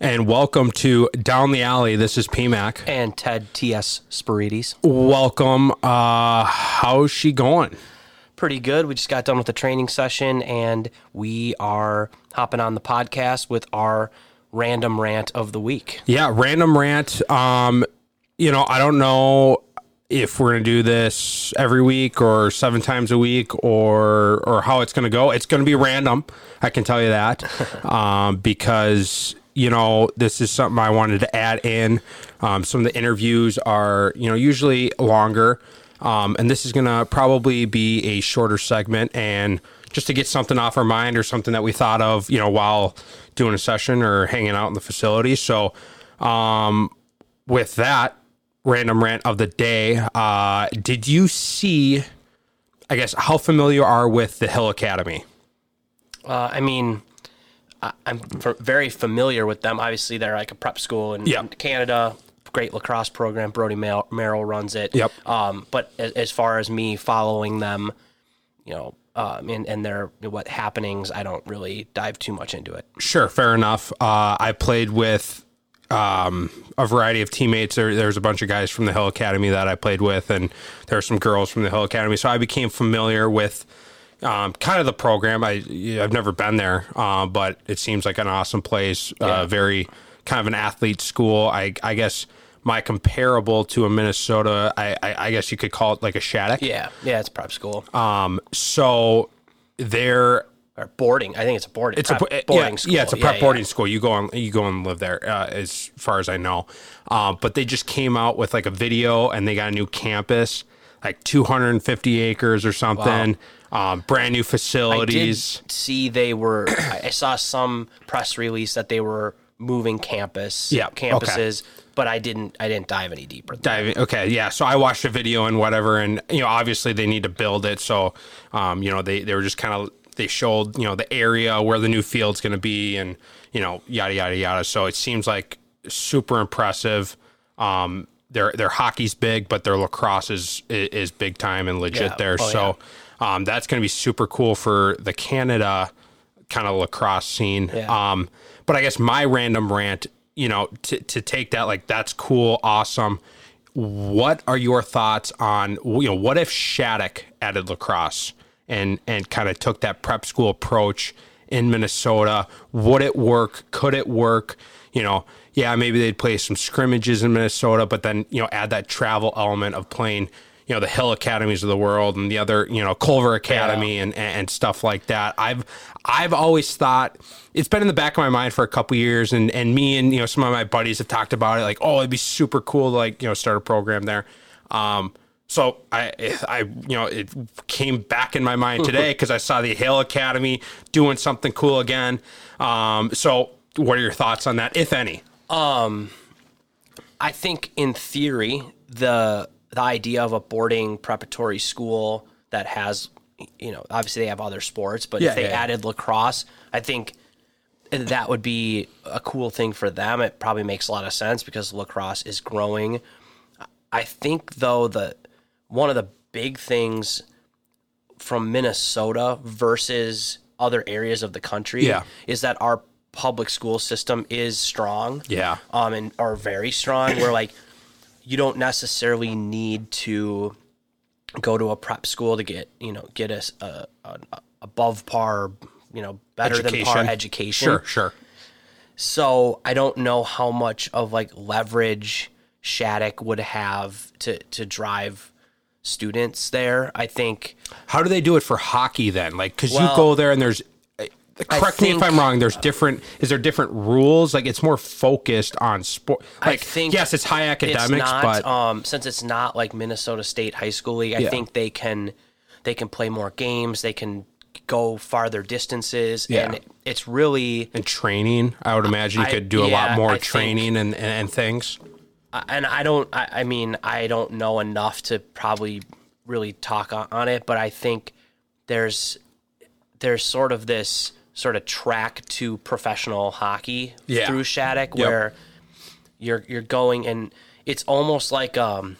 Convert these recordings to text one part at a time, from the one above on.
and welcome to Down the Alley. This is PMAC. and Ted T.S. Spirides. Welcome. Uh, how's she going? Pretty good. We just got done with the training session and we are hopping on the podcast with our random rant of the week. Yeah, random rant. Um, you know, I don't know if we're gonna do this every week or seven times a week or or how it's gonna go. It's gonna be random. I can tell you that um, because you know this is something I wanted to add in. Um, some of the interviews are you know usually longer, um, and this is gonna probably be a shorter segment and just to get something off our mind or something that we thought of you know while doing a session or hanging out in the facility. So um, with that random rant of the day. Uh, did you see? I guess how familiar are with the Hill Academy? Uh, I mean, I, I'm very familiar with them. Obviously, they're like a prep school in, Yeah. in Canada. Great lacrosse program. Brodie Mer- Merrill runs it. Yep. Um, but as, as far as me following them, you know, um, and, and their what happenings, I don't really dive too much into it. Sure, fair enough. Uh, I played with um, a variety of teammates. There, there's a bunch of guys from the Hill Academy that I played with, and there are some girls from the Hill Academy. So I became familiar with um, kind of the program. I I've never been there, uh, but it seems like an awesome place. Uh, very kind of an athlete school. I I guess my comparable to a Minnesota, I, I, I guess you could call it like a Shattuck. Yeah. Yeah. It's prep school Um, so they're or boarding. I think it's a boarding. it's prep a yeah, boarding school. Yeah, it's a prep yeah. boarding school. You go on, you go and live there, uh, as far as I know. Uh, but they just came out with like a video, and they got a new campus, like 250 acres or something. Um, brand new I did facilities. see they were. I saw some press release that they were moving campus. Yeah, okay. campuses. But I didn't. I didn't dive any deeper. Diving. Okay, yeah. So I watched a video and whatever, and you know, obviously they need to build it. So, um, you know, they they were just kind of they showed you know the area where the new field's going to be, and you know, yada yada yada. So it seems like super impressive. Um, their their hockey's big, but their lacrosse is is big time and legit Yeah. there. Oh, so, um, that's going to be super cool for the Canada kind of lacrosse scene. Yeah. Um, but I guess my random rant, you know, to, to take that, like, that's cool, awesome. What are your thoughts on, you know, what if Shattuck added lacrosse and, and kind of took that prep school approach in Minnesota? Would it work? Could it work? You know, yeah, maybe they'd play some scrimmages in Minnesota, but then, you know, add that travel element of playing, you know, the Hill Academies of the world and the other, you know, Culver Academy and, and stuff like that. I've I've always thought it's been in the back of my mind for a couple years, and and me and you know some of my buddies have talked about it, like oh it'd be super cool to like you know start a program there. Um, so I I you know it came back in my mind today because I saw the Hill Academy doing something cool again. Um, so what are your thoughts on that, if any? Um, I think in theory, the the idea of a boarding preparatory school that has, you know, obviously they have other sports, but Yeah, if they yeah, yeah. added lacrosse, I think that would be a cool thing for them. It probably makes a lot of sense because lacrosse is growing. I think though that one of the big things from Minnesota versus other areas of the country Yeah. is that our public school system is strong Yeah. um, and are very strong. Where like you don't necessarily need to go to a prep school to get you know get us a, a, a above par, you know, better than par education. Sure, sure. So I don't know how much of like leverage Shattuck would have to to drive students there. I think How do they do it for hockey then? Like, because you go there and there's. Correct me if I'm wrong. There's different. Is there different rules? Like it's more focused on sport. Like, I think yes, it's high it's academics, not, but um, since it's not like Minnesota State High School League, I Yeah. think they can they can play more games. They can go farther distances, Yeah. and it's really and training. I would imagine you I- could do a lot more I think- training and, and, and things. and I don't. I, I mean, I don't know enough to probably really talk on, on it, but I think there's there's sort of this sort of track to professional hockey Yeah. through Shattuck, Yep. where you're you're going and it's almost like um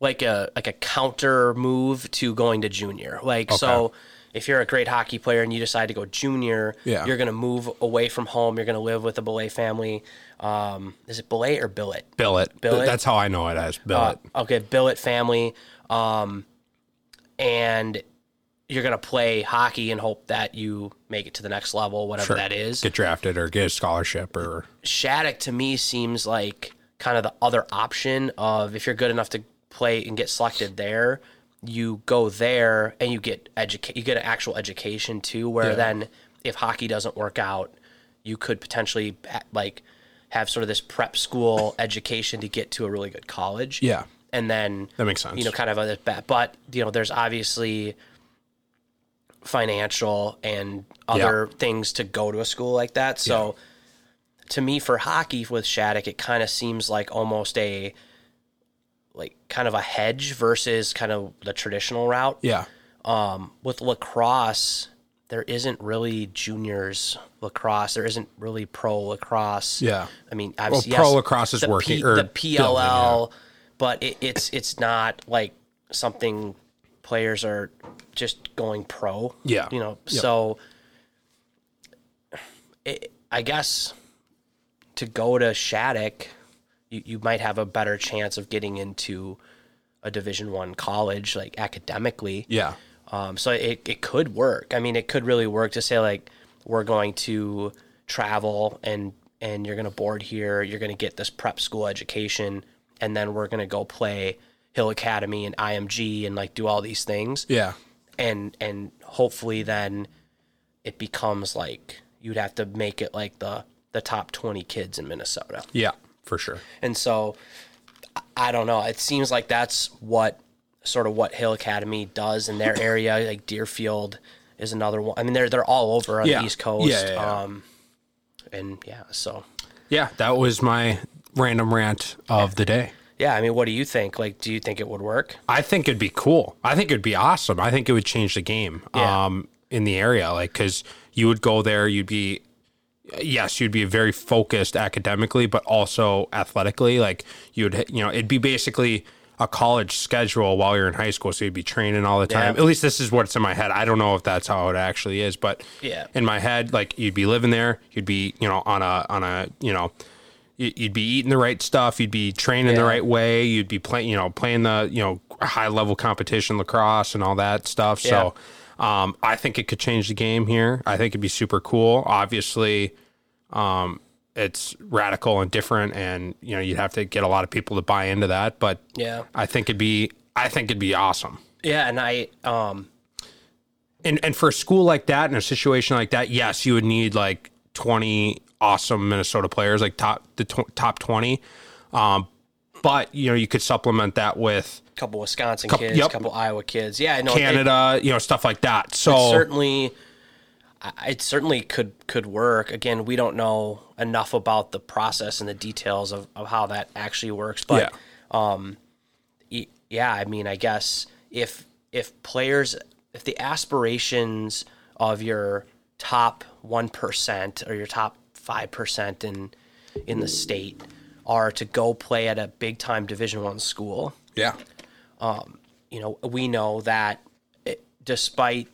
like a like a counter move to going to junior. Like so if you're a great hockey player and you decide to go junior, Yeah. you're going to move away from home. You're going to live with a Belay family. Um, is it Belay or Billet? Billet. Billet? That's how I know it as billet. Uh, okay, Billet family. Um, and you're going to play hockey and hope that you make it to the next level, whatever Sure. that is. Get drafted or get a scholarship or Shattuck to me seems like kind of the other option of if you're good enough to play and get selected there, you go there and you get educate you get an actual education too where Yeah. then if hockey doesn't work out, you could potentially like have sort of this prep school education to get to a really good college. yeah. And then That makes sense. you know, kind of a bet. But you know, there's obviously financial and other things to go to a school like that. So, to me, for hockey with Shattuck, it kind of seems like almost a like kind of a hedge versus kind of the traditional route. Yeah. Um, with lacrosse, there isn't really juniors lacrosse. There isn't really pro lacrosse. Yeah. I mean, Well, obviously, pro yes, lacrosse is the working P, the building, PLL, but it, it's it's not like something players are just going pro. Yeah. you know. Yep. So, it, I guess to go to Shattuck, you, you might have a better chance of getting into a Division One college, like academically. Yeah. Um, so it, it could work. I mean, it could really work to say like we're going to travel and and you're going to board here. You're going to get this prep school education, and then we're going to go play Hill Academy and IMG and like do all these things. Yeah. And and hopefully then it becomes like you'd have to make it like the the top 20 kids in Minnesota. Yeah. For sure. And so I- don't know. It seems like that's what sort of what Hill Academy does in their area. Like Deerfield is another one. I mean, they're they're all over on Yeah. the East Coast. Yeah, yeah, yeah. Um, and yeah, so Yeah. That was my random rant of the day. Yeah. I mean, what do you think? Like, do you think it would work? I think it'd be cool. I think it'd be awesome. I think it would change the game Yeah. um, in the area. Like, because you would go there, you'd be, yes, you'd be very focused academically, but also athletically. Like, you'd, you know, it'd be basically a college schedule while you're in high school. So you'd be training all the time. Yeah. At least this is what's in my head. I don't know if that's how it actually is, but Yeah. in my head, like, you'd be living there, you'd be, you know, on a, on a, you know, you'd be eating the right stuff. You'd be training the right way. You'd be playing, you know, playing the, you know, high level competition lacrosse and all that stuff. So, um, I think it could change the game here. I think it'd be super cool. Obviously, um, it's radical and different, and you know, you'd have to get a lot of people to buy into that. But Yeah, I think it'd be, I think it'd be awesome. yeah. And I, um, And and for a school like that in a situation like that, yes, you would need like twenty awesome Minnesota players, like top the tw- top twenty. Um, but you know, you could supplement that with a couple Wisconsin Coup- kids, yep. a couple Iowa kids. Yeah, I know. it- Canada, you know, stuff like that. So certainly it certainly could could work again we don't know enough about the process and the details of, of how that actually works but um, yeah i mean i guess if if players if the aspirations of your top 1% or your top 5% in in the state are to go play at a big time division 1 school yeah, Um, you know, we know that it, despite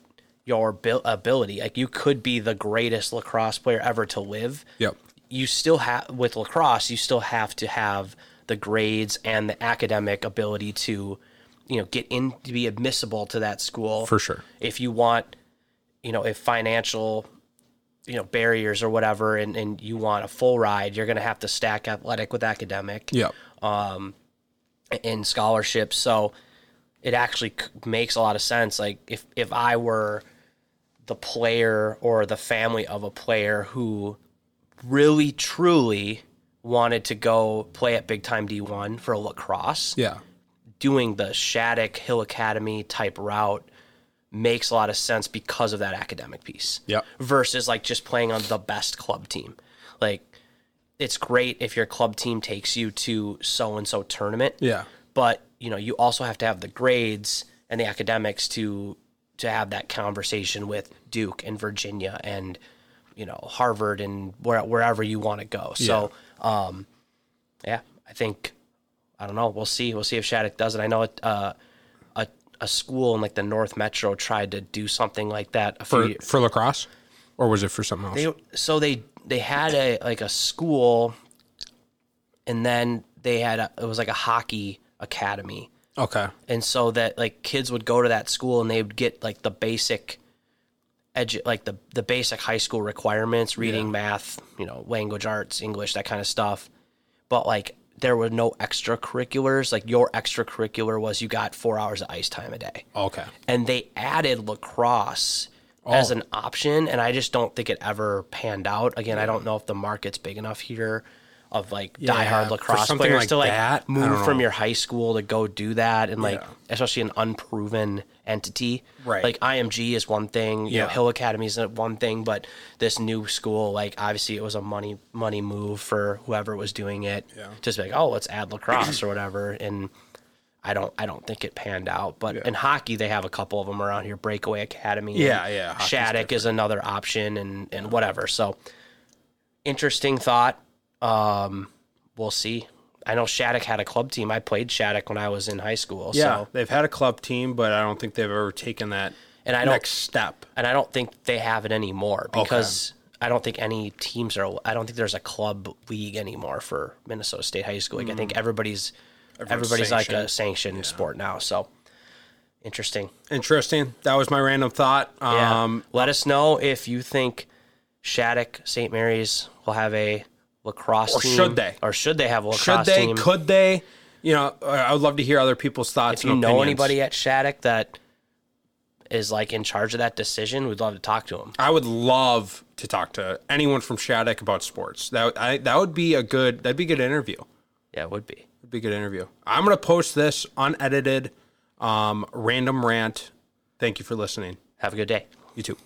your bil- ability, like you could be the greatest lacrosse player ever to live. yep, You still have with lacrosse, you still have to have the grades and the academic ability to, you know, get in to be admissible to that school for sure. if you want, you know, if financial, you know, barriers or whatever, and, and you want a full ride, you're going to have to stack athletic with academic Yep, um, in scholarships. So it actually makes a lot of sense. Like if if I were the player or the family of a player who really truly wanted to go play at big time D1 for lacrosse, yeah, doing the Shattuck Hill Academy type route makes a lot of sense because of that academic piece. Yep. Versus like just playing on the best club team. Like it's great if your club team takes you to so and so tournament yeah, but you know you also have to have the grades and the academics to to have that conversation with Duke and Virginia and you know Harvard and where, wherever you want to go. So um, yeah, I think I don't know. We'll see. We'll see if Shattuck does it. I know it. Uh, a school in like the North Metro tried to do something like that for years. for lacrosse, or was it for something else? They so they they had a like a school, and then they had a, it was like a hockey academy, okay, and so that like kids would go to that school and they would get like the basic edu- like the the basic high school requirements reading math you know language arts english that kind of stuff but like there were no extracurriculars like your extracurricular was you got four hours of ice time a day okay. and they added lacrosse Oh. as an option and i just don't think it ever panned out again i don't know if the market's big enough here of like Yeah, diehard lacrosse something players like to like that, move from your high school to go do that and like Yeah. especially an unproven entity Right. like img is one thing you know, Yeah. hill academy is one thing but this new school like obviously it was a money money move for whoever was doing it Yeah. just like oh let's add lacrosse or whatever and I don't I don't think it panned out. But in hockey they have a couple of them around here. Breakaway Academy. Yeah, yeah, hockey's Shattuck is another option and and whatever. So interesting thought. Um we'll see. I know Shattuck had a club team. I played Shattuck when I was in high school. Yeah, So they've had a club team, but I don't think they've ever taken that And I don't- next step. and I don't think they have it anymore because I don't think any teams are. I don't think there's a club league anymore for Minnesota State high school. Like I think everybody's everybody's like a sanctioned sport now. So interesting. Interesting. That was my random thought. Yeah. Um, Let us know if you think Shattuck St. Mary's will have a lacrosse or team? should they? Or should they have a lacrosse Should they? Team? Could they? You know, I would love to hear other people's thoughts. If you know opinions. anybody at Shattuck that is like in charge of that decision, we'd love to talk to him. I would love to talk to anyone from Shattuck about sports. That I, that would be a good that'd be a good interview. Yeah, it would be. It'd be a good interview. I'm gonna post this unedited, um, random rant. Thank you for listening. Have a good day. You too.